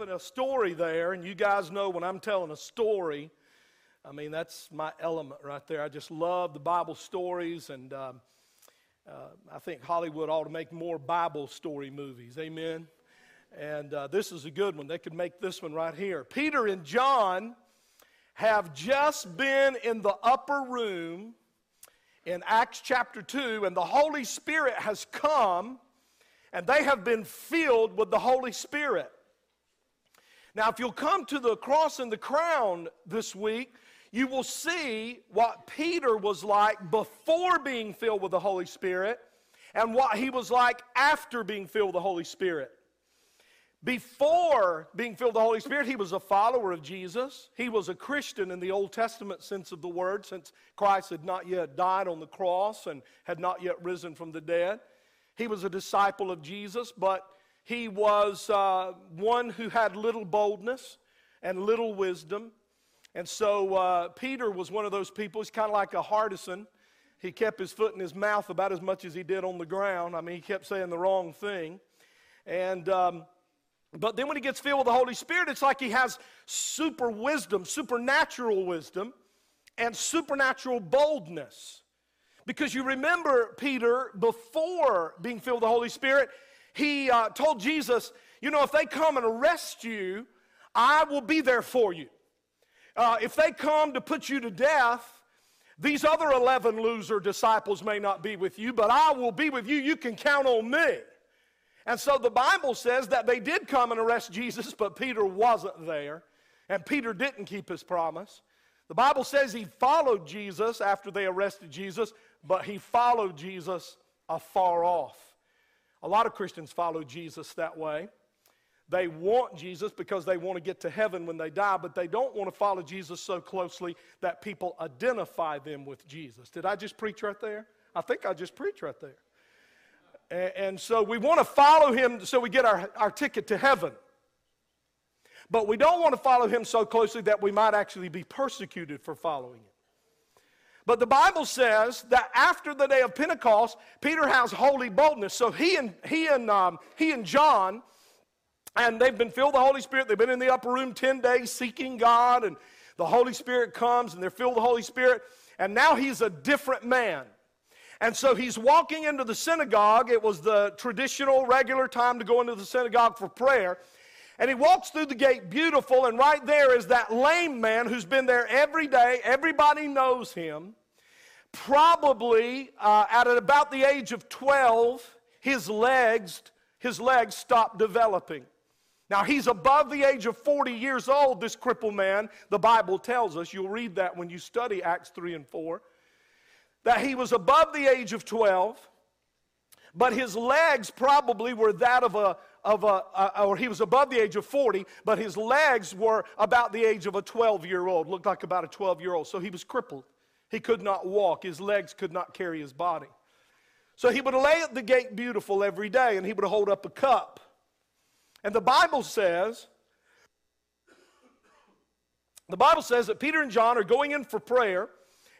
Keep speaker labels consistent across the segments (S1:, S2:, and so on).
S1: a story there, and you guys know when I'm telling a story, I mean, that's my element right there. I just love the Bible stories, and um, uh, I think Hollywood ought to make more Bible story movies. Amen. And uh, this is a good one. They could make this one right here. Peter and John have just been in the upper room in Acts chapter 2, and the Holy Spirit has come, and they have been filled with the Holy Spirit. Now, if you'll come to the cross and the crown this week, you will see what Peter was like before being filled with the Holy Spirit and what he was like after being filled with the Holy Spirit. Before being filled with the Holy Spirit, he was a follower of Jesus. He was a Christian in the Old Testament sense of the word, since Christ had not yet died on the cross and had not yet risen from the dead. He was a disciple of Jesus, but he was uh, one who had little boldness and little wisdom. And so uh, Peter was one of those people. He's kind of like a partisan. He kept his foot in his mouth about as much as he did on the ground. I mean, he kept saying the wrong thing. And um, but then when he gets filled with the Holy Spirit, it's like he has super wisdom, supernatural wisdom, and supernatural boldness. Because you remember Peter, before being filled with the Holy Spirit, he uh, told Jesus, You know, if they come and arrest you, I will be there for you. Uh, if they come to put you to death, these other 11 loser disciples may not be with you, but I will be with you. You can count on me. And so the Bible says that they did come and arrest Jesus, but Peter wasn't there. And Peter didn't keep his promise. The Bible says he followed Jesus after they arrested Jesus, but he followed Jesus afar off. A lot of Christians follow Jesus that way. They want Jesus because they want to get to heaven when they die, but they don't want to follow Jesus so closely that people identify them with Jesus. Did I just preach right there? I think I just preached right there. And, so we want to follow him so we get our, our ticket to heaven. But we don't want to follow him so closely that we might actually be persecuted for following him. But the Bible says that after the day of Pentecost, Peter has holy boldness. So he and, he and, um, he and John, and they've been filled with the Holy Spirit. They've been in the upper room 10 days seeking God, and the Holy Spirit comes and they're filled with the Holy Spirit. And now he's a different man. And so he's walking into the synagogue. It was the traditional, regular time to go into the synagogue for prayer. And he walks through the gate beautiful, and right there is that lame man who's been there every day. Everybody knows him. Probably uh, at about the age of 12, his legs, his legs stopped developing. Now, he's above the age of 40 years old, this crippled man, the Bible tells us. You'll read that when you study Acts 3 and 4 that he was above the age of 12, but his legs probably were that of a, of a, or he was above the age of 40, but his legs were about the age of a 12 year old, looked like about a 12 year old. So he was crippled. He could not walk, his legs could not carry his body. So he would lay at the gate beautiful every day and he would hold up a cup. And the Bible says, the Bible says that Peter and John are going in for prayer.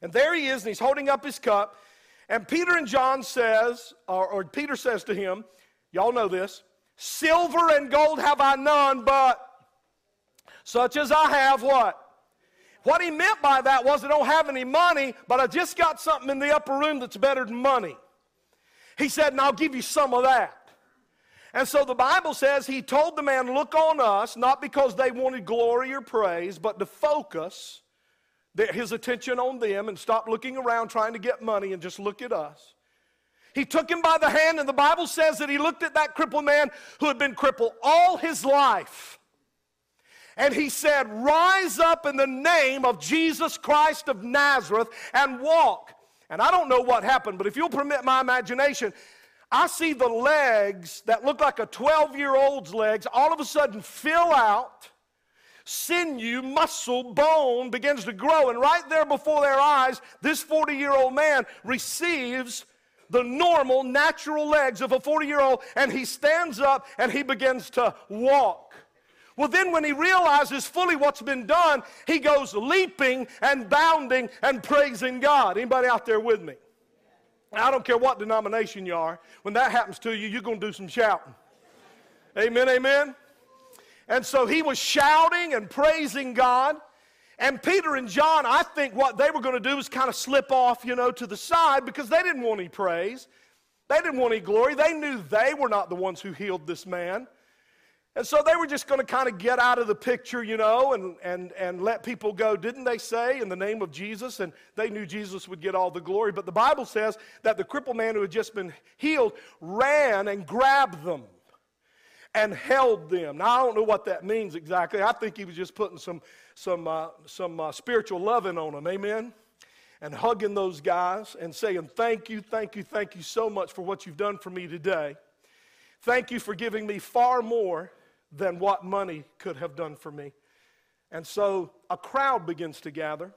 S1: And there he is, and he's holding up his cup. And Peter and John says, or, or Peter says to him, y'all know this, silver and gold have I none, but such as I have what? What he meant by that was I don't have any money, but I just got something in the upper room that's better than money. He said, and I'll give you some of that. And so the Bible says he told the man, Look on us, not because they wanted glory or praise, but to focus his attention on them and stop looking around trying to get money and just look at us. He took him by the hand, and the Bible says that he looked at that crippled man who had been crippled all his life. And he said, Rise up in the name of Jesus Christ of Nazareth and walk. And I don't know what happened, but if you'll permit my imagination, I see the legs that look like a 12 year old's legs all of a sudden fill out sinew, muscle, bone begins to grow. And right there before their eyes, this 40 year old man receives the normal, natural legs of a 40 year old, and he stands up and he begins to walk. Well, then, when he realizes fully what's been done, he goes leaping and bounding and praising God. Anybody out there with me? I don't care what denomination you are. When that happens to you, you're going to do some shouting. Amen, amen. And so he was shouting and praising God. And Peter and John, I think what they were going to do was kind of slip off, you know, to the side because they didn't want any praise. They didn't want any glory. They knew they were not the ones who healed this man. And so they were just going to kind of get out of the picture, you know, and, and, and let people go, didn't they say, in the name of Jesus? And they knew Jesus would get all the glory. But the Bible says that the crippled man who had just been healed ran and grabbed them and held them. Now, I don't know what that means exactly. I think he was just putting some, some, uh, some uh, spiritual loving on them. Amen? And hugging those guys and saying, Thank you, thank you, thank you so much for what you've done for me today. Thank you for giving me far more than what money could have done for me. And so a crowd begins to gather.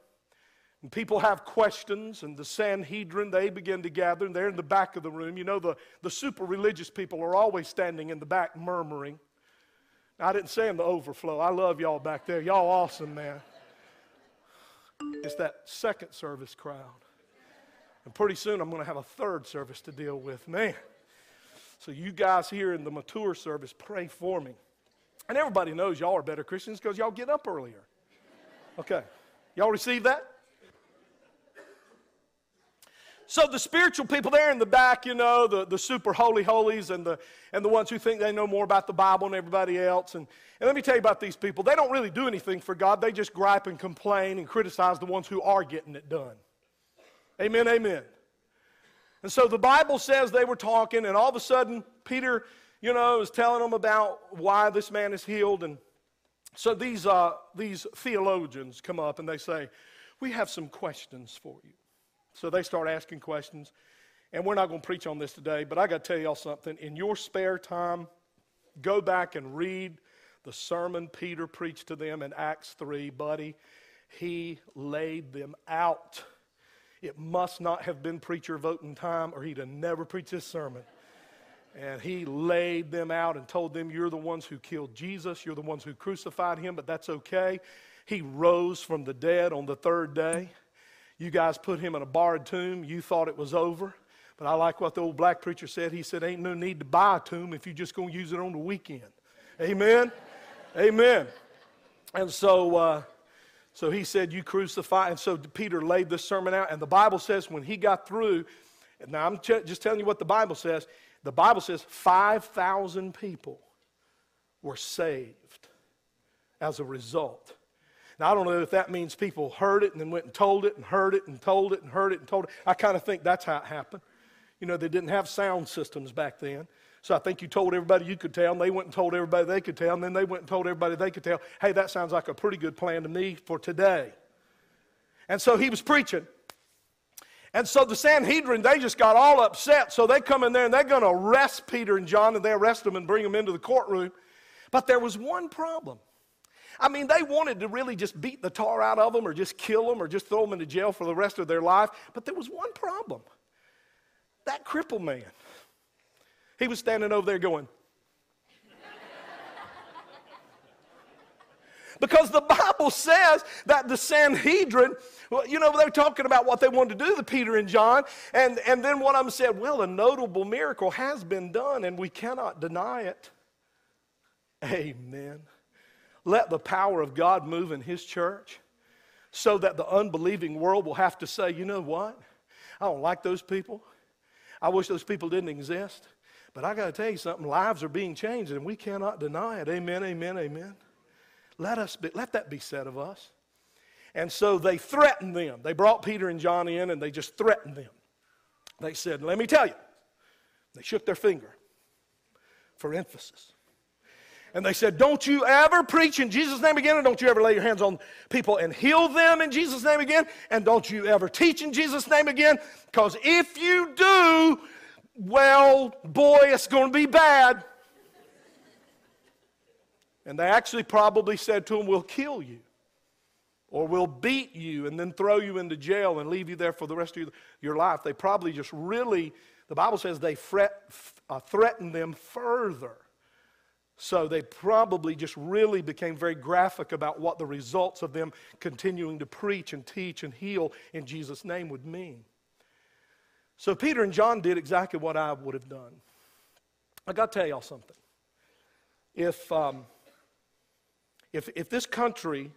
S1: And people have questions, and the Sanhedrin, they begin to gather, and they're in the back of the room. You know, the, the super religious people are always standing in the back murmuring. I didn't say in the overflow. I love y'all back there. Y'all awesome, man. It's that second service crowd. And pretty soon I'm going to have a third service to deal with. Man. So, you guys here in the mature service, pray for me. And everybody knows y'all are better Christians because y'all get up earlier. Okay. Y'all receive that? So the spiritual people there in the back, you know, the, the super holy holies and the, and the ones who think they know more about the Bible than everybody else. And, and let me tell you about these people. They don't really do anything for God. They just gripe and complain and criticize the ones who are getting it done. Amen, amen. And so the Bible says they were talking, and all of a sudden, Peter you know, is telling them about why this man is healed. And so these, uh, these theologians come up and they say, We have some questions for you. So they start asking questions. And we're not going to preach on this today, but I got to tell y'all something. In your spare time, go back and read the sermon Peter preached to them in Acts 3, buddy. He laid them out. It must not have been preacher voting time, or he'd have never preached this sermon. And he laid them out and told them, You're the ones who killed Jesus. You're the ones who crucified him, but that's okay. He rose from the dead on the third day. You guys put him in a barred tomb. You thought it was over. But I like what the old black preacher said. He said, Ain't no need to buy a tomb if you're just going to use it on the weekend. Amen? Amen. And so, uh, so he said, You crucify. And so Peter laid this sermon out. And the Bible says when he got through, now I'm just telling you what the Bible says. The Bible says 5,000 people were saved as a result. Now, I don't know if that means people heard it and then went and told it and heard it and told it and heard it and told it. I kind of think that's how it happened. You know, they didn't have sound systems back then. So I think you told everybody you could tell, and they went and told everybody they could tell, and then they went and told everybody they could tell. Hey, that sounds like a pretty good plan to me for today. And so he was preaching. And so the Sanhedrin, they just got all upset. So they come in there and they're going to arrest Peter and John, and they arrest them and bring them into the courtroom. But there was one problem. I mean, they wanted to really just beat the tar out of them or just kill them or just throw them into jail for the rest of their life. But there was one problem. That crippled man, he was standing over there going, because the Bible says that the Sanhedrin well, you know, they're talking about what they wanted to do to Peter and John. And, and then one of them said, Well, a notable miracle has been done, and we cannot deny it. Amen. Let the power of God move in His church so that the unbelieving world will have to say, You know what? I don't like those people. I wish those people didn't exist. But I got to tell you something lives are being changed, and we cannot deny it. Amen, amen, amen. Let, us be, let that be said of us. And so they threatened them. They brought Peter and John in and they just threatened them. They said, Let me tell you. They shook their finger for emphasis. And they said, Don't you ever preach in Jesus' name again, and don't you ever lay your hands on people and heal them in Jesus' name again, and don't you ever teach in Jesus' name again, because if you do, well, boy, it's going to be bad. And they actually probably said to him, We'll kill you or we'll beat you and then throw you into jail and leave you there for the rest of your life. They probably just really, the Bible says they fret, uh, threatened them further. So they probably just really became very graphic about what the results of them continuing to preach and teach and heal in Jesus' name would mean. So Peter and John did exactly what I would have done. I got to tell y'all something. If, um, if, if this country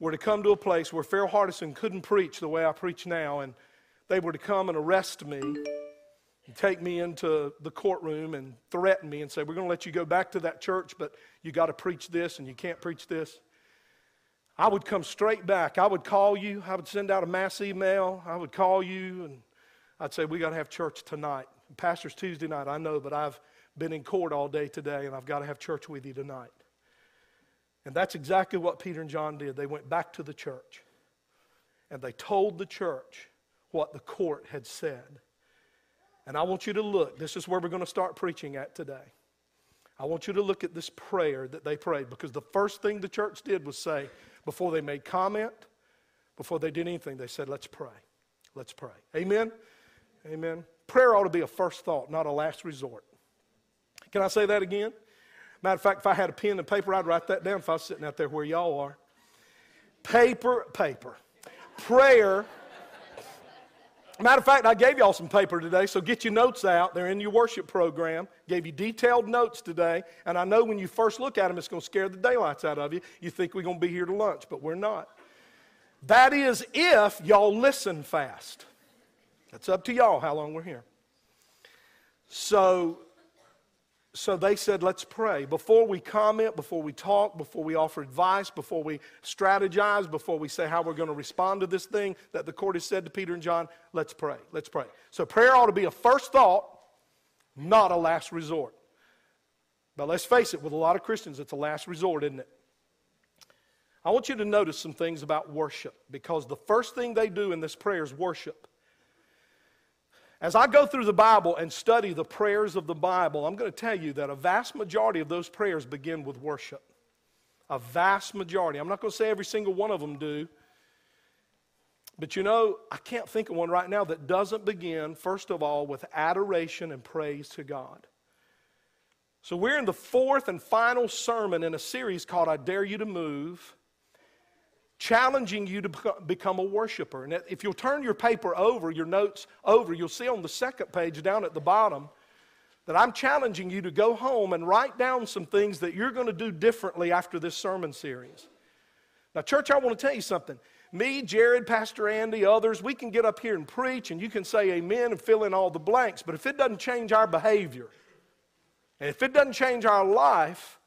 S1: were to come to a place where Farrell Hardison couldn't preach the way I preach now, and they were to come and arrest me, take me into the courtroom and threaten me and say, We're going to let you go back to that church, but you got to preach this and you can't preach this. I would come straight back. I would call you. I would send out a mass email. I would call you and I'd say, We got to have church tonight. Pastor's Tuesday night, I know, but I've been in court all day today and I've got to have church with you tonight. And that's exactly what Peter and John did. They went back to the church and they told the church what the court had said. And I want you to look. This is where we're going to start preaching at today. I want you to look at this prayer that they prayed because the first thing the church did was say, before they made comment, before they did anything, they said, Let's pray. Let's pray. Amen? Amen. Prayer ought to be a first thought, not a last resort. Can I say that again? Matter of fact, if I had a pen and paper, I'd write that down if I was sitting out there where y'all are. Paper, paper. Prayer. Matter of fact, I gave y'all some paper today, so get your notes out. They're in your worship program. Gave you detailed notes today, and I know when you first look at them, it's going to scare the daylights out of you. You think we're going to be here to lunch, but we're not. That is if y'all listen fast. That's up to y'all how long we're here. So so they said, let's pray. Before we comment, before we talk, before we offer advice, before we strategize, before we say how we're going to respond to this thing that the court has said to Peter and John, let's pray. Let's pray. So prayer ought to be a first thought, not a last resort. But let's face it, with a lot of Christians, it's a last resort, isn't it? I want you to notice some things about worship because the first thing they do in this prayer is worship. As I go through the Bible and study the prayers of the Bible, I'm going to tell you that a vast majority of those prayers begin with worship. A vast majority. I'm not going to say every single one of them do. But you know, I can't think of one right now that doesn't begin, first of all, with adoration and praise to God. So we're in the fourth and final sermon in a series called I Dare You to Move challenging you to become a worshiper. And if you'll turn your paper over, your notes over, you'll see on the second page down at the bottom that I'm challenging you to go home and write down some things that you're going to do differently after this sermon series. Now, church, I want to tell you something. Me, Jared, Pastor Andy, others, we can get up here and preach and you can say amen and fill in all the blanks, but if it doesn't change our behavior, and if it doesn't change our life,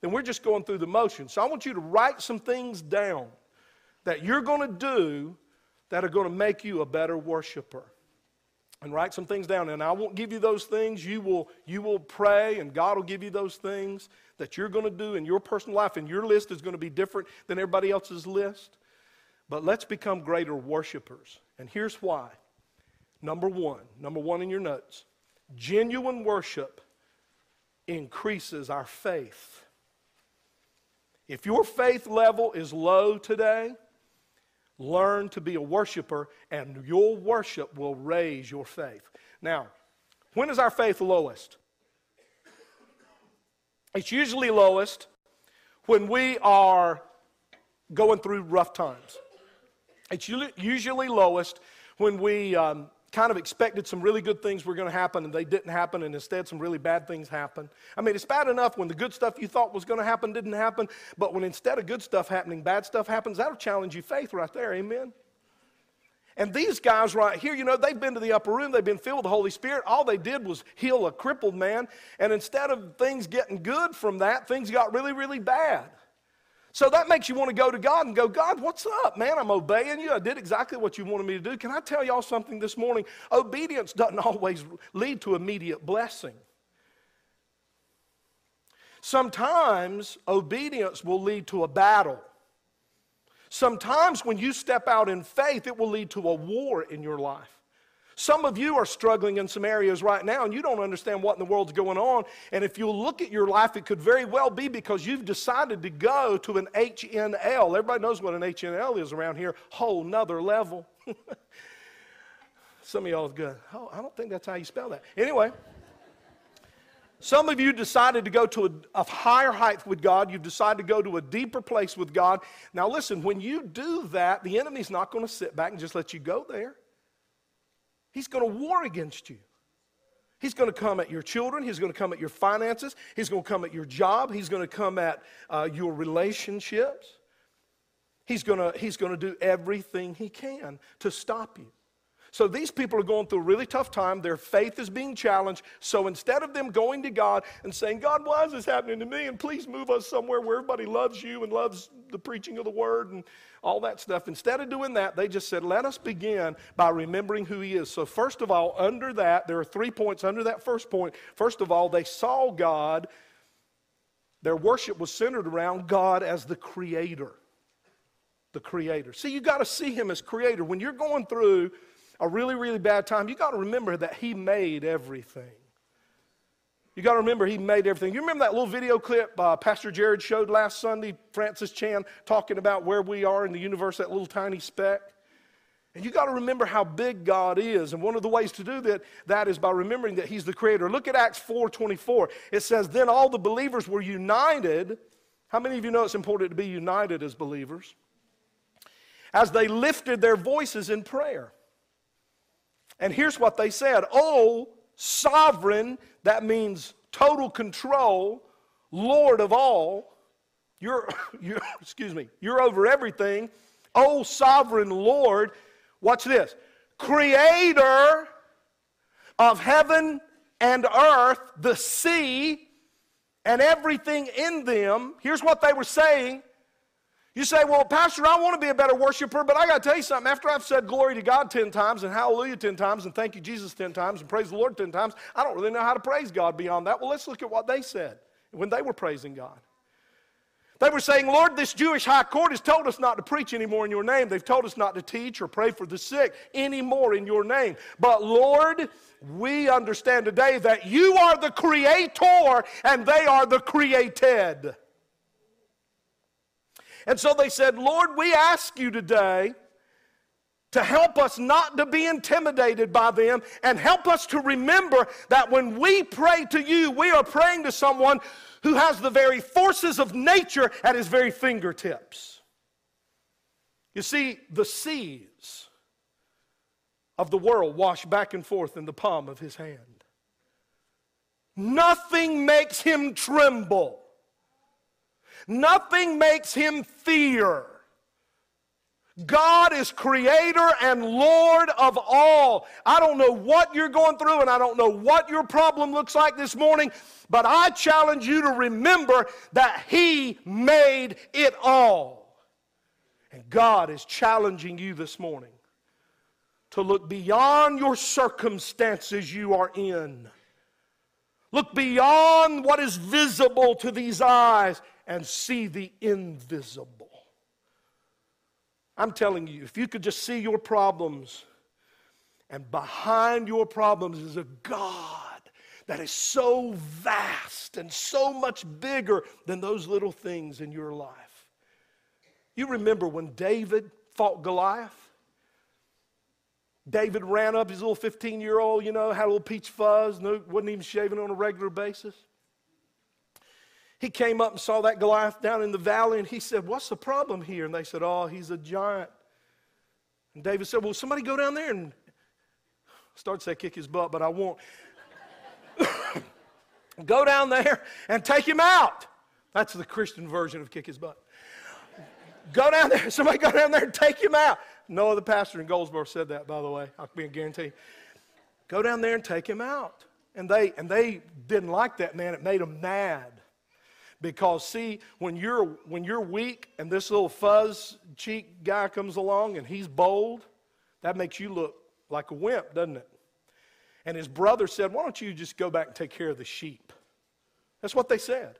S1: then we're just going through the motions. So I want you to write some things down that you're going to do that are going to make you a better worshiper. And write some things down. And I won't give you those things. You will, you will pray, and God will give you those things that you're going to do in your personal life. And your list is going to be different than everybody else's list. But let's become greater worshipers. And here's why. Number one, number one in your notes genuine worship increases our faith. If your faith level is low today, Learn to be a worshiper, and your worship will raise your faith. Now, when is our faith lowest? It's usually lowest when we are going through rough times. It's usually lowest when we um, kind of expected some really good things were going to happen and they didn't happen, and instead some really bad things happened. I mean, it's bad enough when the good stuff you thought was going to happen didn't happen, but when instead of good stuff happening, bad stuff happens, that'll challenge your faith right there. Amen. And these guys right here, you know, they've been to the upper room, they've been filled with the Holy Spirit. All they did was heal a crippled man. And instead of things getting good from that, things got really, really bad. So that makes you want to go to God and go, God, what's up, man? I'm obeying you. I did exactly what you wanted me to do. Can I tell y'all something this morning? Obedience doesn't always lead to immediate blessing. Sometimes obedience will lead to a battle. Sometimes when you step out in faith, it will lead to a war in your life. Some of you are struggling in some areas right now and you don't understand what in the world's going on. And if you look at your life, it could very well be because you've decided to go to an HNL. Everybody knows what an HNL is around here, whole nother level. Some of y'all are good. Oh, I don't think that's how you spell that. Anyway, some of you decided to go to a, a, higher height with God. You've decided to go to a deeper place with God. Now, listen, when you do that, the enemy's not going to sit back and just let you go there. He's going to war against you. He's going to come at your children. He's going to come at your finances. He's going to come at your job. He's going to come at uh, your relationships. He's going to, he's going to do everything he can to stop you. So these people are going through a really tough time. Their faith is being challenged. So instead of them going to God and saying, God, why is this happening to me? And please move us somewhere where everybody loves you and loves the preaching of the word and all that stuff. Instead of doing that, they just said, let us begin by remembering who he is. So, first of all, under that, there are three points under that first point. First of all, they saw God. Their worship was centered around God as the creator. The creator. See, you got to see him as creator. When you're going through a really, really bad time, you got to remember that He made everything. You got to remember He made everything. You remember that little video clip uh, Pastor Jared showed last Sunday, Francis Chan talking about where we are in the universe, that little tiny speck? And you got to remember how big God is. And one of the ways to do that, that is by remembering that He's the Creator. Look at Acts 4:24. It says, Then all the believers were united. How many of you know it's important to be united as believers? As they lifted their voices in prayer. And here's what they said Oh, sovereign, that means total control, Lord of all. You're, you're, excuse me, you're over everything. Oh, sovereign Lord, watch this. Creator of heaven and earth, the sea, and everything in them. Here's what they were saying you say, well, Pastor, I want to be a better worshiper, but I got to tell you something. After I've said glory to God 10 times and hallelujah 10 times and thank you, Jesus 10 times and praise the Lord 10 times, I don't really know how to praise God beyond that. Well, let's look at what they said when they were praising God. They were saying, Lord, this Jewish high court has told us not to preach anymore in your name. They've told us not to teach or pray for the sick anymore in your name. But Lord, we understand today that you are the creator and they are the created. And so they said, Lord, we ask you today to help us not to be intimidated by them and help us to remember that when we pray to you, we are praying to someone who has the very forces of nature at his very fingertips. You see, the seas of the world wash back and forth in the palm of his hand. Nothing makes him tremble Nothing makes him fear. God is creator and Lord of all. I don't know what you're going through and I don't know what your problem looks like this morning, but I challenge you to remember that He made it all. And God is challenging you this morning to look beyond your circumstances you are in. Look beyond what is visible to these eyes and see the invisible. I'm telling you, if you could just see your problems, and behind your problems is a God that is so vast and so much bigger than those little things in your life. You remember when David fought Goliath? David ran up his little 15 year old, you know, had a little peach fuzz, no, wasn't even shaving on a regular basis. He came up and saw that Goliath down in the valley and he said, What's the problem here? And they said, Oh, he's a giant. And David said, Well, somebody go down there and start to say kick his butt, but I won't. go down there and take him out. That's the Christian version of kick his butt. go down there, somebody go down there and take him out. No other pastor in Goldsboro said that, by the way. I can be a guarantee. Go down there and take him out. And they, and they didn't like that, man. It made them mad. Because see, when you're when you're weak and this little fuzz cheek guy comes along and he's bold, that makes you look like a wimp, doesn't it? And his brother said, Why don't you just go back and take care of the sheep? That's what they said.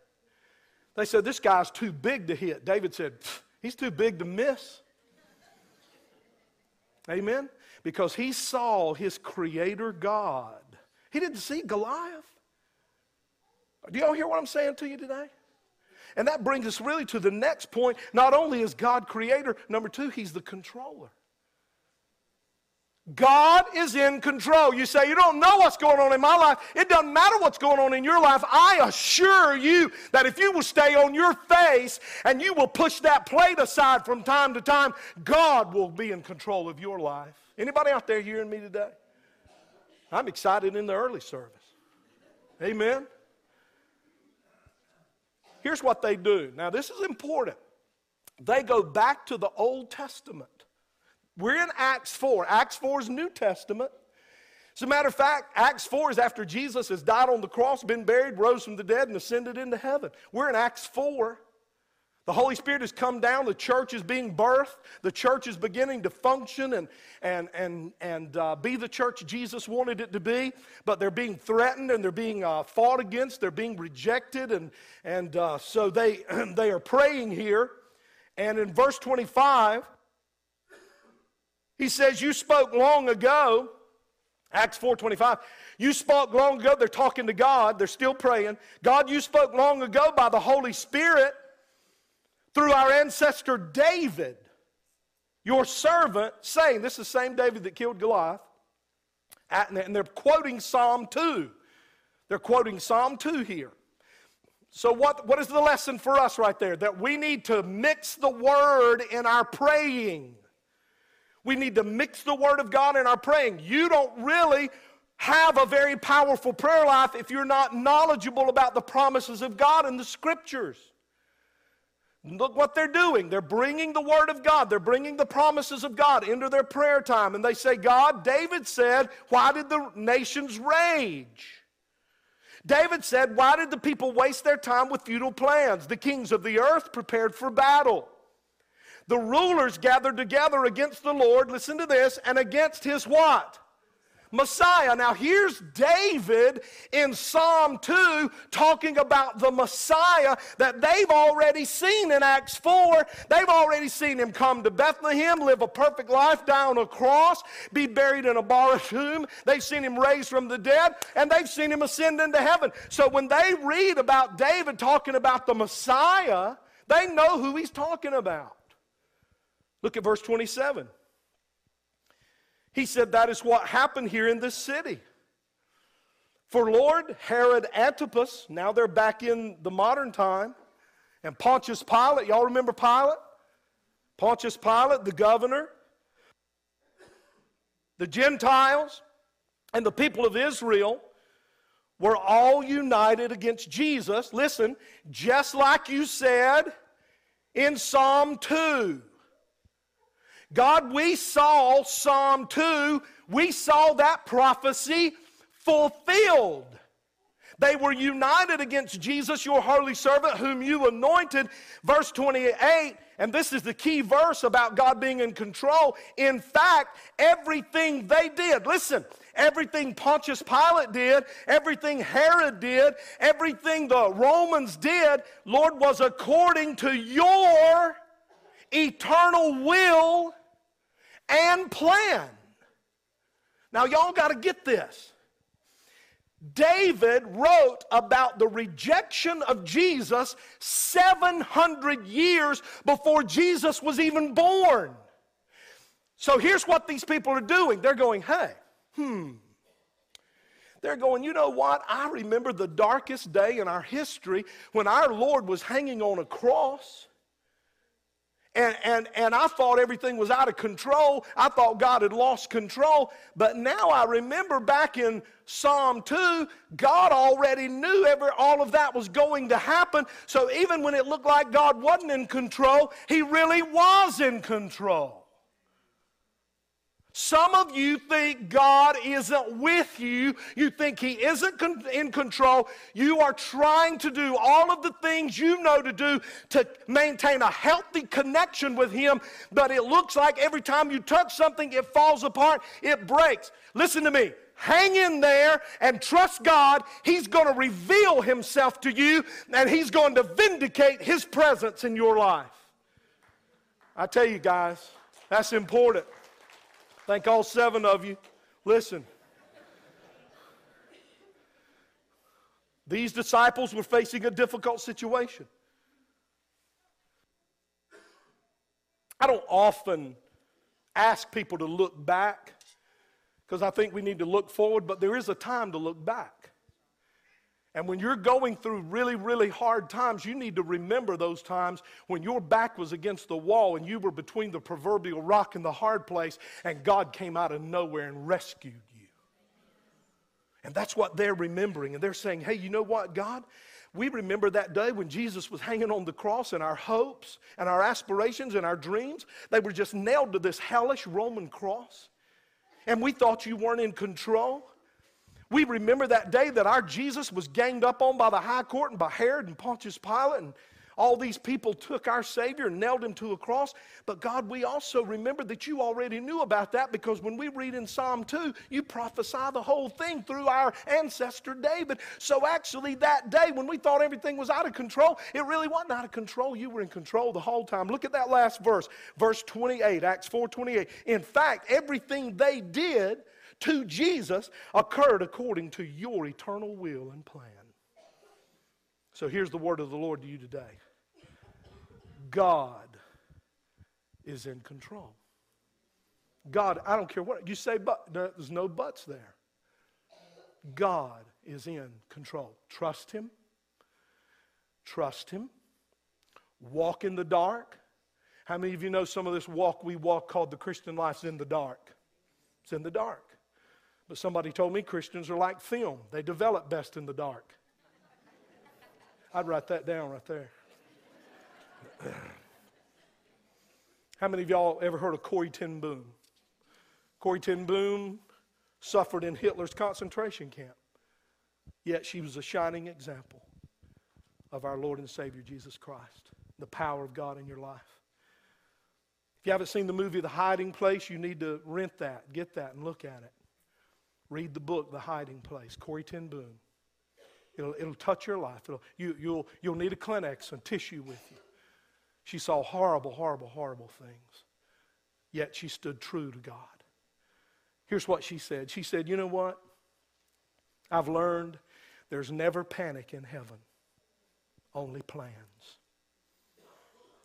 S1: They said, This guy's too big to hit. David said, He's too big to miss. Amen? Because he saw his creator God. He didn't see Goliath. Do y'all hear what I'm saying to you today? And that brings us really to the next point. Not only is God creator, number two, he's the controller. God is in control. You say, You don't know what's going on in my life. It doesn't matter what's going on in your life. I assure you that if you will stay on your face and you will push that plate aside from time to time, God will be in control of your life. Anybody out there hearing me today? I'm excited in the early service. Amen. Here's what they do. Now, this is important. They go back to the Old Testament. We're in Acts 4. Acts 4 is New Testament. As a matter of fact, Acts 4 is after Jesus has died on the cross, been buried, rose from the dead, and ascended into heaven. We're in Acts 4. The Holy Spirit has come down. The church is being birthed. The church is beginning to function and, and, and, and uh, be the church Jesus wanted it to be. But they're being threatened and they're being uh, fought against. They're being rejected. And, and uh, so they, they are praying here. And in verse 25, he says, You spoke long ago. Acts 4:25. You spoke long ago. They're talking to God. They're still praying. God, you spoke long ago by the Holy Spirit through our ancestor David, your servant, saying, This is the same David that killed Goliath. And they're quoting Psalm 2. They're quoting Psalm 2 here. So, what, what is the lesson for us right there? That we need to mix the word in our praying. We need to mix the word of God in our praying. You don't really have a very powerful prayer life if you're not knowledgeable about the promises of God in the scriptures. Look what they're doing. They're bringing the Word of God, they're bringing the promises of God into their prayer time. And they say, God, David said, Why did the nations rage? David said, Why did the people waste their time with futile plans? The kings of the earth prepared for battle. The rulers gathered together against the Lord, listen to this, and against his what? Messiah. Now, here's David in Psalm 2 talking about the Messiah that they've already seen in Acts 4. They've already seen him come to Bethlehem, live a perfect life, die on a cross, be buried in a borrowed tomb. They've seen him raised from the dead, and they've seen him ascend into heaven. So when they read about David talking about the Messiah, they know who he's talking about. Look at verse 27. He said that is what happened here in this city. For Lord Herod Antipas, now they're back in the modern time, and Pontius Pilate, y'all remember Pilate? Pontius Pilate, the governor, the Gentiles, and the people of Israel were all united against Jesus. Listen, just like you said in Psalm 2. God, we saw Psalm 2, we saw that prophecy fulfilled. They were united against Jesus, your holy servant, whom you anointed. Verse 28, and this is the key verse about God being in control. In fact, everything they did, listen, everything Pontius Pilate did, everything Herod did, everything the Romans did, Lord, was according to your eternal will and plan. Now, y'all got to get this. David wrote about the rejection of Jesus 700 years before Jesus was even born. So here's what these people are doing they're going, hey, hmm. They're going, you know what? I remember the darkest day in our history when our Lord was hanging on a cross. And, and, and I thought everything was out of control. I thought God had lost control. But now I remember back in Psalm 2, God already knew every, all of that was going to happen. So even when it looked like God wasn't in control, He really was in control. Some of you think God isn't with you. You think He isn't con- in control. You are trying to do all of the things you know to do to maintain a healthy connection with Him, but it looks like every time you touch something, it falls apart, it breaks. Listen to me. Hang in there and trust God. He's going to reveal Himself to you and He's going to vindicate His presence in your life. I tell you guys, that's important. Thank all seven of you. Listen. These disciples were facing a difficult situation. I don't often ask people to look back because I think we need to look forward, but there is a time to look back. And when you're going through really, really hard times, you need to remember those times when your back was against the wall and you were between the proverbial rock and the hard place, and God came out of nowhere and rescued you. And that's what they're remembering. And they're saying, hey, you know what, God? We remember that day when Jesus was hanging on the cross and our hopes and our aspirations and our dreams, they were just nailed to this hellish Roman cross. And we thought you weren't in control. We remember that day that our Jesus was ganged up on by the high court and by Herod and Pontius Pilate and all these people took our Savior and nailed him to a cross. But God, we also remember that you already knew about that because when we read in Psalm 2, you prophesy the whole thing through our ancestor David. So actually, that day when we thought everything was out of control, it really wasn't out of control. You were in control the whole time. Look at that last verse, verse 28, Acts 4 28. In fact, everything they did to Jesus occurred according to your eternal will and plan. So here's the word of the Lord to you today God is in control. God, I don't care what you say, but there's no buts there. God is in control. Trust Him. Trust Him. Walk in the dark. How many of you know some of this walk we walk called the Christian life is in the dark? It's in the dark. But somebody told me Christians are like film, they develop best in the dark. I'd write that down right there. How many of y'all ever heard of Corrie ten Boom? Corrie ten Boom suffered in Hitler's concentration camp, yet she was a shining example of our Lord and Savior Jesus Christ, the power of God in your life. If you haven't seen the movie The Hiding Place, you need to rent that, get that, and look at it. Read the book, The Hiding Place, Corrie ten Boom. It'll, it'll touch your life. It'll, you, you'll, you'll need a Kleenex and tissue with you. She saw horrible, horrible, horrible things. Yet she stood true to God. Here's what she said She said, You know what? I've learned there's never panic in heaven, only plans.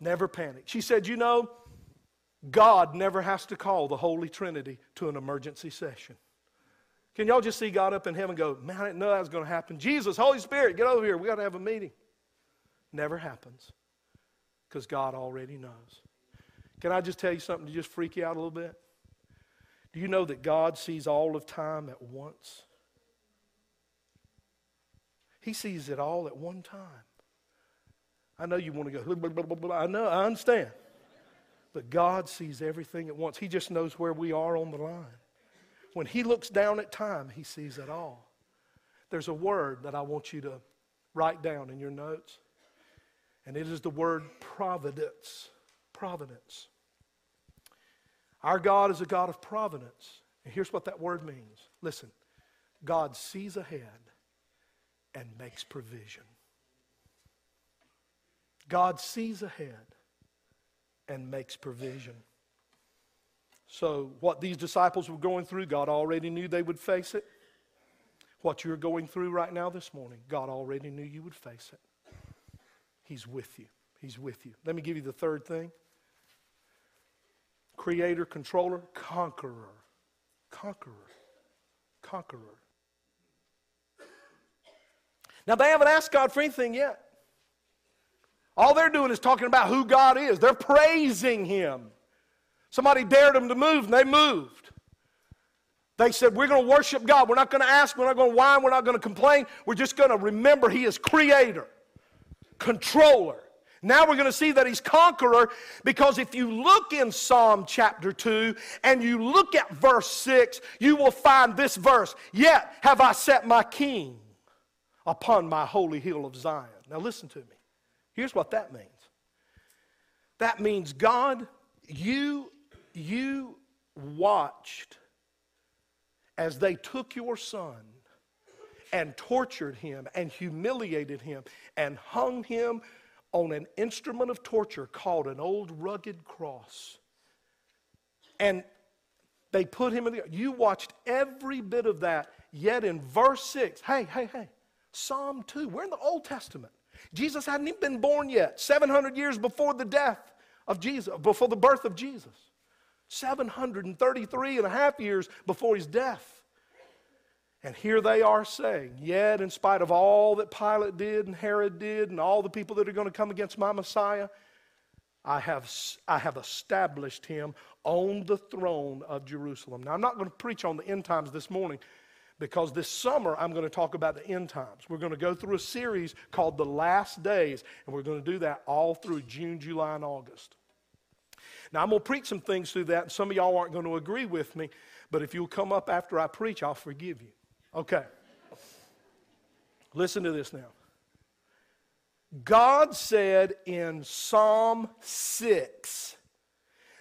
S1: Never panic. She said, You know, God never has to call the Holy Trinity to an emergency session. Can y'all just see God up in heaven go, man, I didn't know that was going to happen. Jesus, Holy Spirit, get over here. We got to have a meeting. Never happens because God already knows. Can I just tell you something to just freak you out a little bit? Do you know that God sees all of time at once? He sees it all at one time. I know you want to go, blah, blah, blah, I know, I understand. But God sees everything at once. He just knows where we are on the line. When He looks down at time, He sees it all. There's a word that I want you to write down in your notes, and it is the word providence. Providence. Our God is a God of providence. And here's what that word means listen, God sees ahead and makes provision. God sees ahead and makes provision. So, what these disciples were going through, God already knew they would face it. What you're going through right now this morning, God already knew you would face it. He's with you. He's with you. Let me give you the third thing creator, controller, conqueror. Conqueror. Conqueror. Now, they haven't asked God for anything yet. All they're doing is talking about who God is, they're praising Him. Somebody dared them to move, and they moved. They said, We're going to worship God. We're not going to ask. We're not going to whine. We're not going to complain. We're just going to remember He is creator, controller. Now we're going to see that He's conqueror because if you look in Psalm chapter 2 and you look at verse 6, you will find this verse Yet have I set my king upon my holy hill of Zion. Now listen to me. Here's what that means that means, God, you you watched as they took your son and tortured him and humiliated him and hung him on an instrument of torture called an old rugged cross. And they put him in the. You watched every bit of that, yet in verse 6, hey, hey, hey, Psalm 2, we're in the Old Testament. Jesus hadn't even been born yet, 700 years before the death of Jesus, before the birth of Jesus. 733 and a half years before his death. And here they are saying, Yet, in spite of all that Pilate did and Herod did and all the people that are going to come against my Messiah, I have, I have established him on the throne of Jerusalem. Now, I'm not going to preach on the end times this morning, because this summer I'm going to talk about the end times. We're going to go through a series called The Last Days, and we're going to do that all through June, July, and August. Now, I'm going to preach some things through that, and some of y'all aren't going to agree with me, but if you'll come up after I preach, I'll forgive you. Okay. Listen to this now. God said in Psalm 6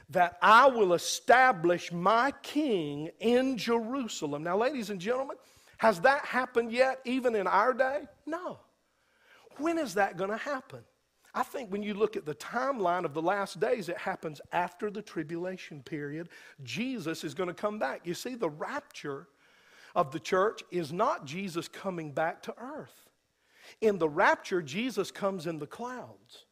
S1: that I will establish my king in Jerusalem. Now, ladies and gentlemen, has that happened yet, even in our day? No. When is that going to happen? I think when you look at the timeline of the last days, it happens after the tribulation period. Jesus is going to come back. You see, the rapture of the church is not Jesus coming back to earth. In the rapture, Jesus comes in the clouds.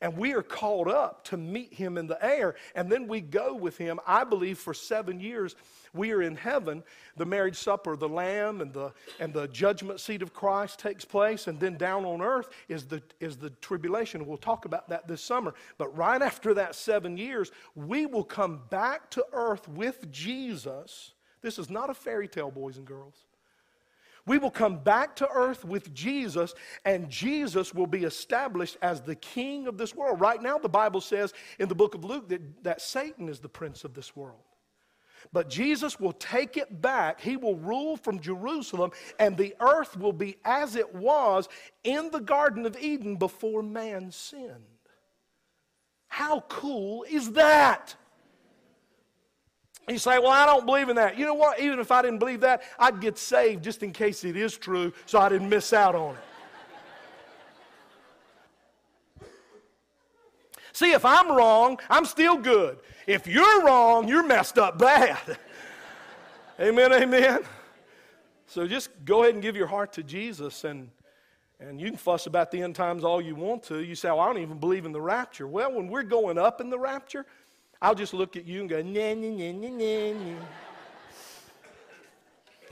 S1: And we are called up to meet him in the air. And then we go with him, I believe, for seven years. We are in heaven. The marriage supper, the lamb, and the, and the judgment seat of Christ takes place. And then down on earth is the, is the tribulation. We'll talk about that this summer. But right after that seven years, we will come back to earth with Jesus. This is not a fairy tale, boys and girls. We will come back to earth with Jesus, and Jesus will be established as the king of this world. Right now, the Bible says in the book of Luke that, that Satan is the prince of this world. But Jesus will take it back. He will rule from Jerusalem, and the earth will be as it was in the Garden of Eden before man sinned. How cool is that? You say, Well, I don't believe in that. You know what? Even if I didn't believe that, I'd get saved just in case it is true so I didn't miss out on it. See, if I'm wrong, I'm still good. If you're wrong, you're messed up bad. amen, amen. So just go ahead and give your heart to Jesus and and you can fuss about the end times all you want to. You say, well, I don't even believe in the rapture. Well, when we're going up in the rapture, I'll just look at you and go, nah, nah, nah, nah, nah, nah.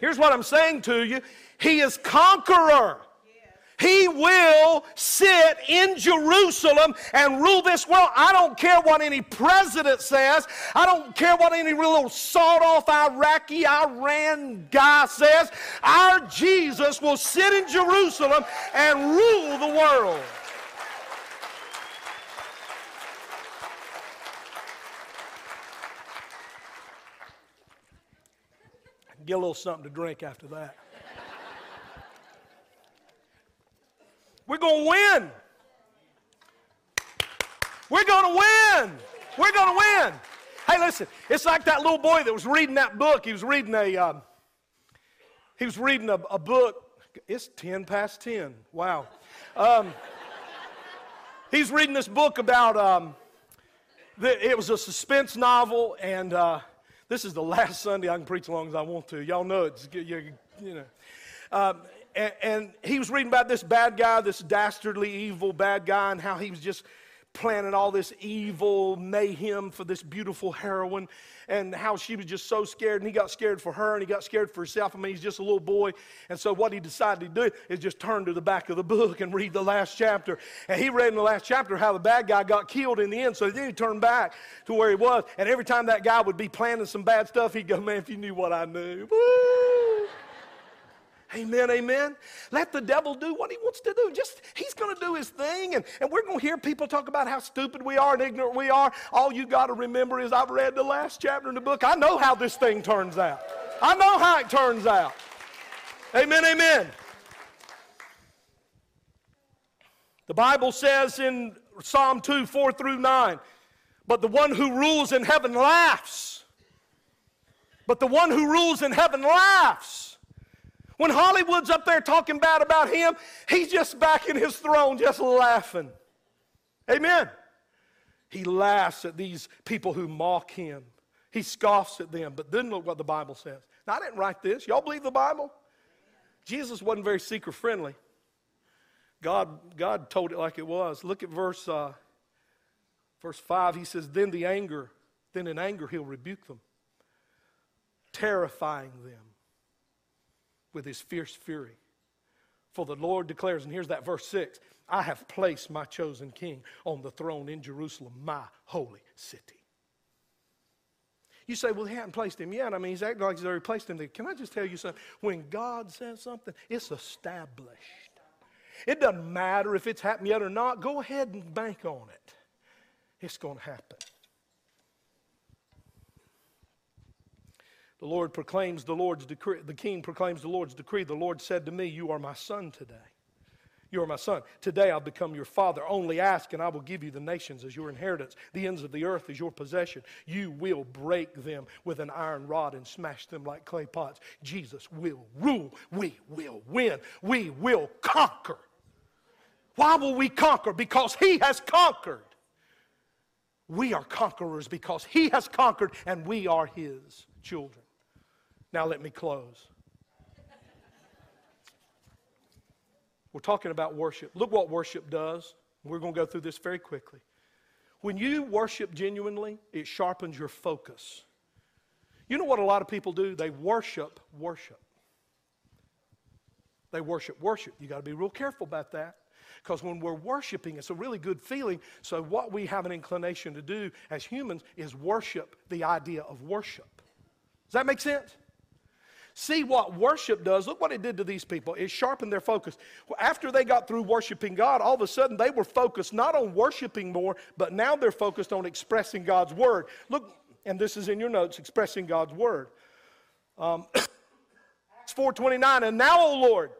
S1: Here's what I'm saying to you He is conqueror. He will sit in Jerusalem and rule this world. I don't care what any president says. I don't care what any little sawed off Iraqi, Iran guy says. Our Jesus will sit in Jerusalem and rule the world. Get a little something to drink after that. We're going to win. We're going to win. We're going to win. Hey, listen, it's like that little boy that was reading that book. He was reading a, um, he was reading a, a, book. It's 10 past 10. Wow. Um, he's reading this book about, um, the, it was a suspense novel, and uh, this is the last Sunday I can preach as long as I want to. Y'all know it's, you, you know. Um, and, and, he was reading about this bad guy, this dastardly, evil bad guy, and how he was just planning all this evil mayhem for this beautiful heroine, and how she was just so scared, and he got scared for her, and he got scared for himself. I mean, he's just a little boy, and so what he decided to do is just turn to the back of the book and read the last chapter. And he read in the last chapter how the bad guy got killed in the end, so then he turned back to where he was, and every time that guy would be planning some bad stuff, he'd go, "Man, if you knew what I knew." Woo! Amen, amen. Let the devil do what he wants to do. Just, he's going to do his thing. And, and we're going to hear people talk about how stupid we are and ignorant we are. All you got to remember is I've read the last chapter in the book. I know how this thing turns out. I know how it turns out. Amen, amen. The Bible says in Psalm 2 4 through 9, but the one who rules in heaven laughs. But the one who rules in heaven laughs. When Hollywood's up there talking bad about him, he's just back in his throne, just laughing. Amen. He laughs at these people who mock him. He scoffs at them. But then look what the Bible says. Now, I didn't write this. Y'all believe the Bible? Jesus wasn't very seeker friendly. God, God told it like it was. Look at verse, uh, verse 5. He says, Then the anger, then in anger he'll rebuke them, terrifying them with his fierce fury. For the Lord declares, and here's that verse 6 I have placed my chosen king on the throne in Jerusalem, my holy city. You say, well, he hadn't placed him yet. I mean, he's acting like he's already placed him there. Can I just tell you something? When God says something, it's established. It doesn't matter if it's happened yet or not. Go ahead and bank on it. It's going to happen. The Lord proclaims the Lord's decree. The king proclaims the Lord's decree. The Lord said to me, You are my son today. You are my son. Today I'll become your father. Only ask, and I will give you the nations as your inheritance, the ends of the earth as your possession. You will break them with an iron rod and smash them like clay pots. Jesus will rule. We will win. We will conquer. Why will we conquer? Because he has conquered. We are conquerors because he has conquered and we are his children. Now let me close. We're talking about worship. Look what worship does. We're going to go through this very quickly. When you worship genuinely, it sharpens your focus. You know what a lot of people do? They worship worship. They worship worship. You got to be real careful about that. Because when we're worshiping, it's a really good feeling. So, what we have an inclination to do as humans is worship the idea of worship. Does that make sense? See what worship does. Look what it did to these people. It sharpened their focus. After they got through worshiping God, all of a sudden they were focused not on worshiping more, but now they're focused on expressing God's word. Look, and this is in your notes, expressing God's word. Um, Acts 4.29, and now, O Lord,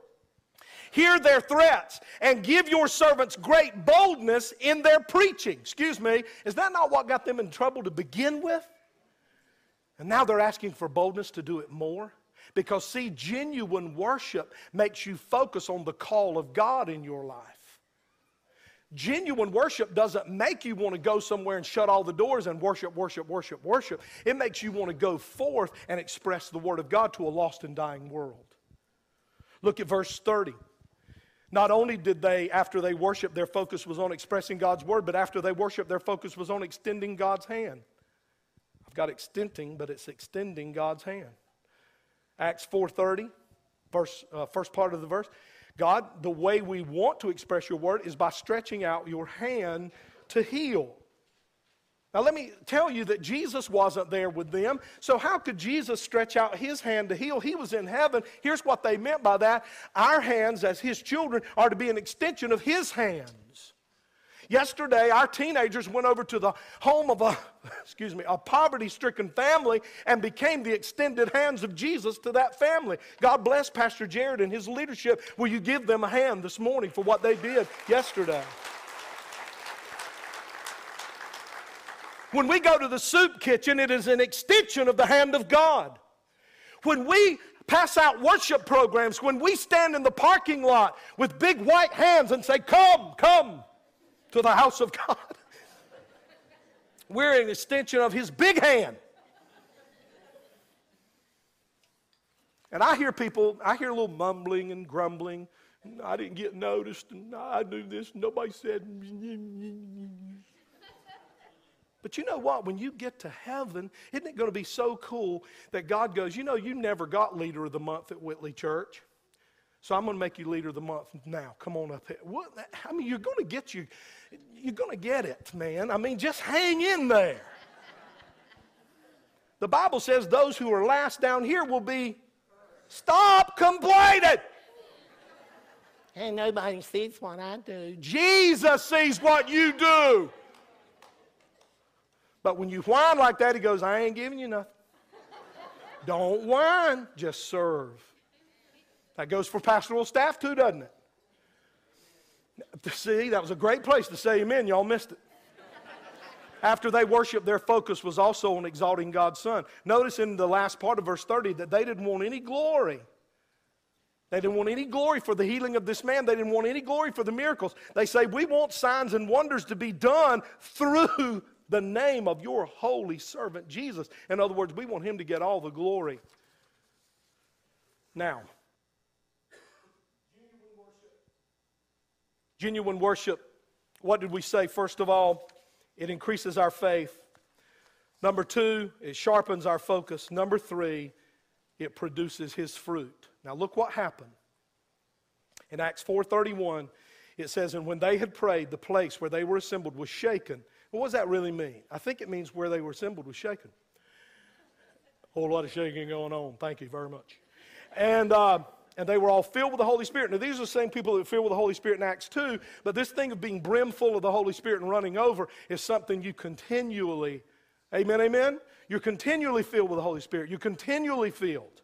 S1: hear their threats and give your servants great boldness in their preaching. Excuse me, is that not what got them in trouble to begin with? And now they're asking for boldness to do it more. Because, see, genuine worship makes you focus on the call of God in your life. Genuine worship doesn't make you want to go somewhere and shut all the doors and worship, worship, worship, worship. It makes you want to go forth and express the Word of God to a lost and dying world. Look at verse 30. Not only did they, after they worshiped, their focus was on expressing God's Word, but after they worshiped, their focus was on extending God's hand. I've got extending, but it's extending God's hand. Acts 4:30, verse uh, first part of the verse. God, the way we want to express your word is by stretching out your hand to heal. Now, let me tell you that Jesus wasn't there with them. So, how could Jesus stretch out his hand to heal? He was in heaven. Here's what they meant by that our hands, as his children, are to be an extension of his hands. Yesterday, our teenagers went over to the home of a, excuse me, a poverty-stricken family and became the extended hands of Jesus to that family. God bless Pastor Jared and his leadership. Will you give them a hand this morning for what they did yesterday? When we go to the soup kitchen, it is an extension of the hand of God. When we pass out worship programs, when we stand in the parking lot with big white hands and say, Come, come, to the house of God. We're an extension of His big hand. And I hear people, I hear a little mumbling and grumbling. I didn't get noticed, and I knew this, nobody said. But you know what? When you get to heaven, isn't it going to be so cool that God goes, You know, you never got leader of the month at Whitley Church. So I'm going to make you leader of the month now. Come on up here. What? I mean, you're going to get you, you're going to get it, man. I mean, just hang in there. The Bible says those who are last down here will be. Stop complaining. And nobody sees what I do. Jesus sees what you do. But when you whine like that, he goes, I ain't giving you nothing. Don't whine, just serve. That goes for pastoral staff too, doesn't it? See, that was a great place to say amen. Y'all missed it. After they worshiped, their focus was also on exalting God's Son. Notice in the last part of verse 30 that they didn't want any glory. They didn't want any glory for the healing of this man. They didn't want any glory for the miracles. They say, We want signs and wonders to be done through the name of your holy servant Jesus. In other words, we want him to get all the glory. Now, Genuine worship, what did we say? First of all, it increases our faith. Number two, it sharpens our focus. Number three, it produces his fruit. Now look what happened. In Acts 4:31, it says, And when they had prayed, the place where they were assembled was shaken. what does that really mean? I think it means where they were assembled was shaken. Whole lot of shaking going on. Thank you very much. And, uh, and they were all filled with the Holy Spirit. Now, these are the same people that were filled with the Holy Spirit in Acts 2, but this thing of being brimful of the Holy Spirit and running over is something you continually, amen, amen? You're continually filled with the Holy Spirit. You're continually filled.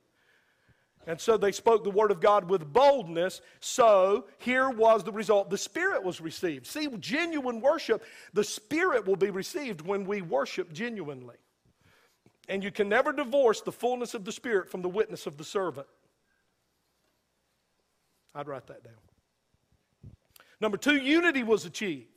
S1: And so they spoke the word of God with boldness. So here was the result. The Spirit was received. See, genuine worship, the Spirit will be received when we worship genuinely. And you can never divorce the fullness of the Spirit from the witness of the servant. I'd write that down. Number two, unity was achieved.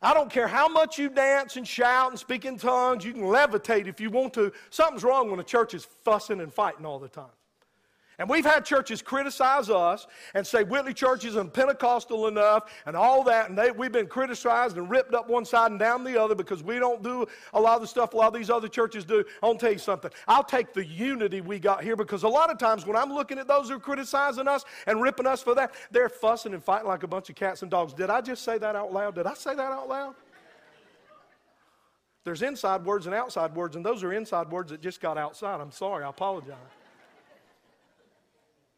S1: I don't care how much you dance and shout and speak in tongues, you can levitate if you want to. Something's wrong when a church is fussing and fighting all the time. And we've had churches criticize us and say Whitley Church isn't Pentecostal enough and all that, and they, we've been criticized and ripped up one side and down the other because we don't do a lot of the stuff a lot of these other churches do. I'll tell you something. I'll take the unity we got here because a lot of times when I'm looking at those who are criticizing us and ripping us for that, they're fussing and fighting like a bunch of cats and dogs. Did I just say that out loud? Did I say that out loud? There's inside words and outside words, and those are inside words that just got outside. I'm sorry, I apologize.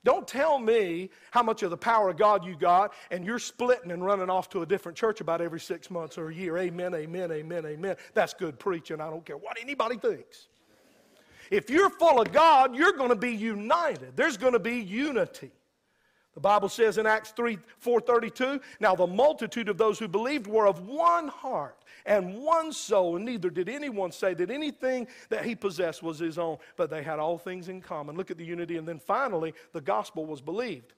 S1: Don't tell me how much of the power of God you got and you're splitting and running off to a different church about every six months or a year. Amen, amen, amen, amen. That's good preaching. I don't care what anybody thinks. If you're full of God, you're going to be united. There's going to be unity. The Bible says in Acts 3 432, now the multitude of those who believed were of one heart and one soul, and neither did anyone say that anything that he possessed was his own, but they had all things in common. Look at the unity, and then finally, the gospel was believed.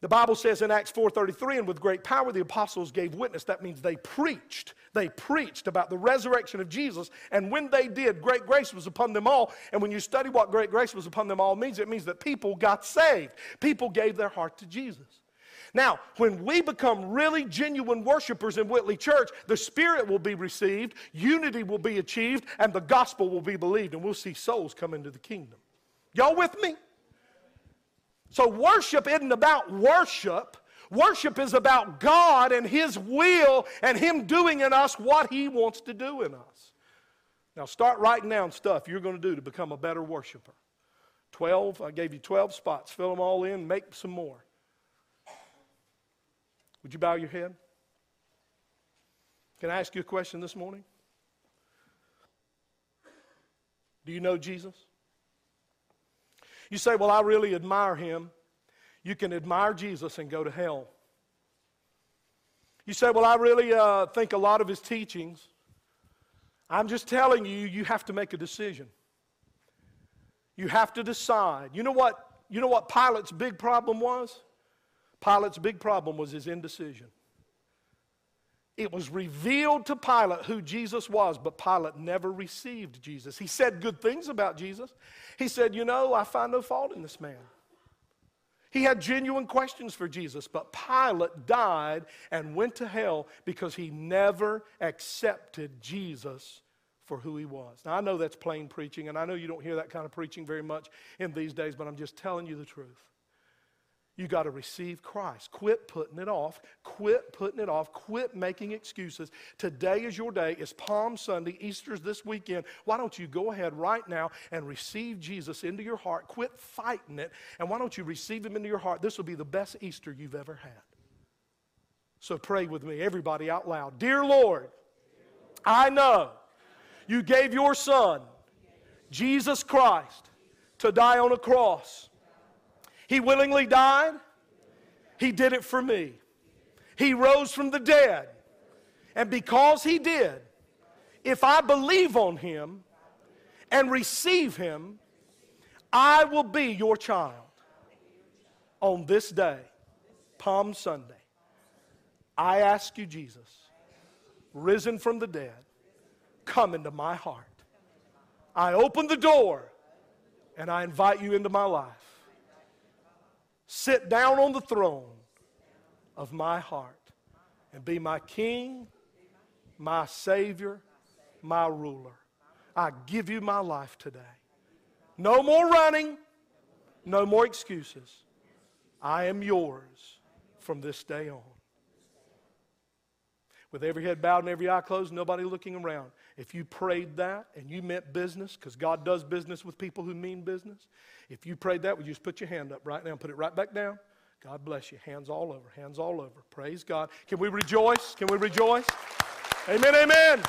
S1: The Bible says in Acts 4:33 and with great power the apostles gave witness. That means they preached. They preached about the resurrection of Jesus. And when they did great grace was upon them all. And when you study what great grace was upon them all means it means that people got saved. People gave their heart to Jesus. Now, when we become really genuine worshipers in Whitley Church, the Spirit will be received, unity will be achieved, and the gospel will be believed, and we'll see souls come into the kingdom. Y'all with me? So, worship isn't about worship. Worship is about God and His will and Him doing in us what He wants to do in us. Now, start writing down stuff you're going to do to become a better worshiper. 12, I gave you 12 spots. Fill them all in, make some more. Would you bow your head? Can I ask you a question this morning? Do you know Jesus? You say, Well, I really admire him. You can admire Jesus and go to hell. You say, Well, I really uh, think a lot of his teachings. I'm just telling you, you have to make a decision. You have to decide. You know what? You know what Pilate's big problem was? Pilate's big problem was his indecision. It was revealed to Pilate who Jesus was, but Pilate never received Jesus. He said good things about Jesus. He said, You know, I find no fault in this man. He had genuine questions for Jesus, but Pilate died and went to hell because he never accepted Jesus for who he was. Now, I know that's plain preaching, and I know you don't hear that kind of preaching very much in these days, but I'm just telling you the truth. You got to receive Christ. Quit putting it off. Quit putting it off. Quit making excuses. Today is your day. It's Palm Sunday. Easter's this weekend. Why don't you go ahead right now and receive Jesus into your heart? Quit fighting it. And why don't you receive him into your heart? This will be the best Easter you've ever had. So pray with me, everybody out loud. Dear Lord, I know you gave your son, Jesus Christ, to die on a cross he willingly died. He did it for me. He rose from the dead. And because He did, if I believe on Him and receive Him, I will be your child on this day, Palm Sunday. I ask you, Jesus, risen from the dead, come into my heart. I open the door and I invite you into my life. Sit down on the throne of my heart and be my king, my savior, my ruler. I give you my life today. No more running, no more excuses. I am yours from this day on. with every head bowed and every eye closed, nobody looking around. If you prayed that and you meant business, because God does business with people who mean business, if you prayed that, would you just put your hand up right now and put it right back down? God bless you. Hands all over, hands all over. Praise God. Can we rejoice? Can we rejoice? Amen, amen.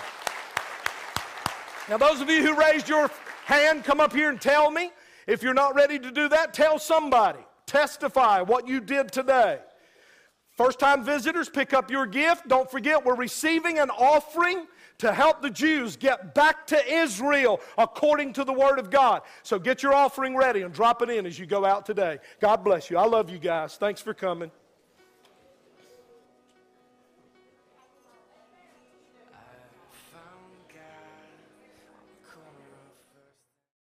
S1: Now, those of you who raised your hand, come up here and tell me. If you're not ready to do that, tell somebody. Testify what you did today. First time visitors, pick up your gift. Don't forget, we're receiving an offering to help the Jews get back to Israel according to the Word of God. So get your offering ready and drop it in as you go out today. God bless you. I love you guys. Thanks for coming.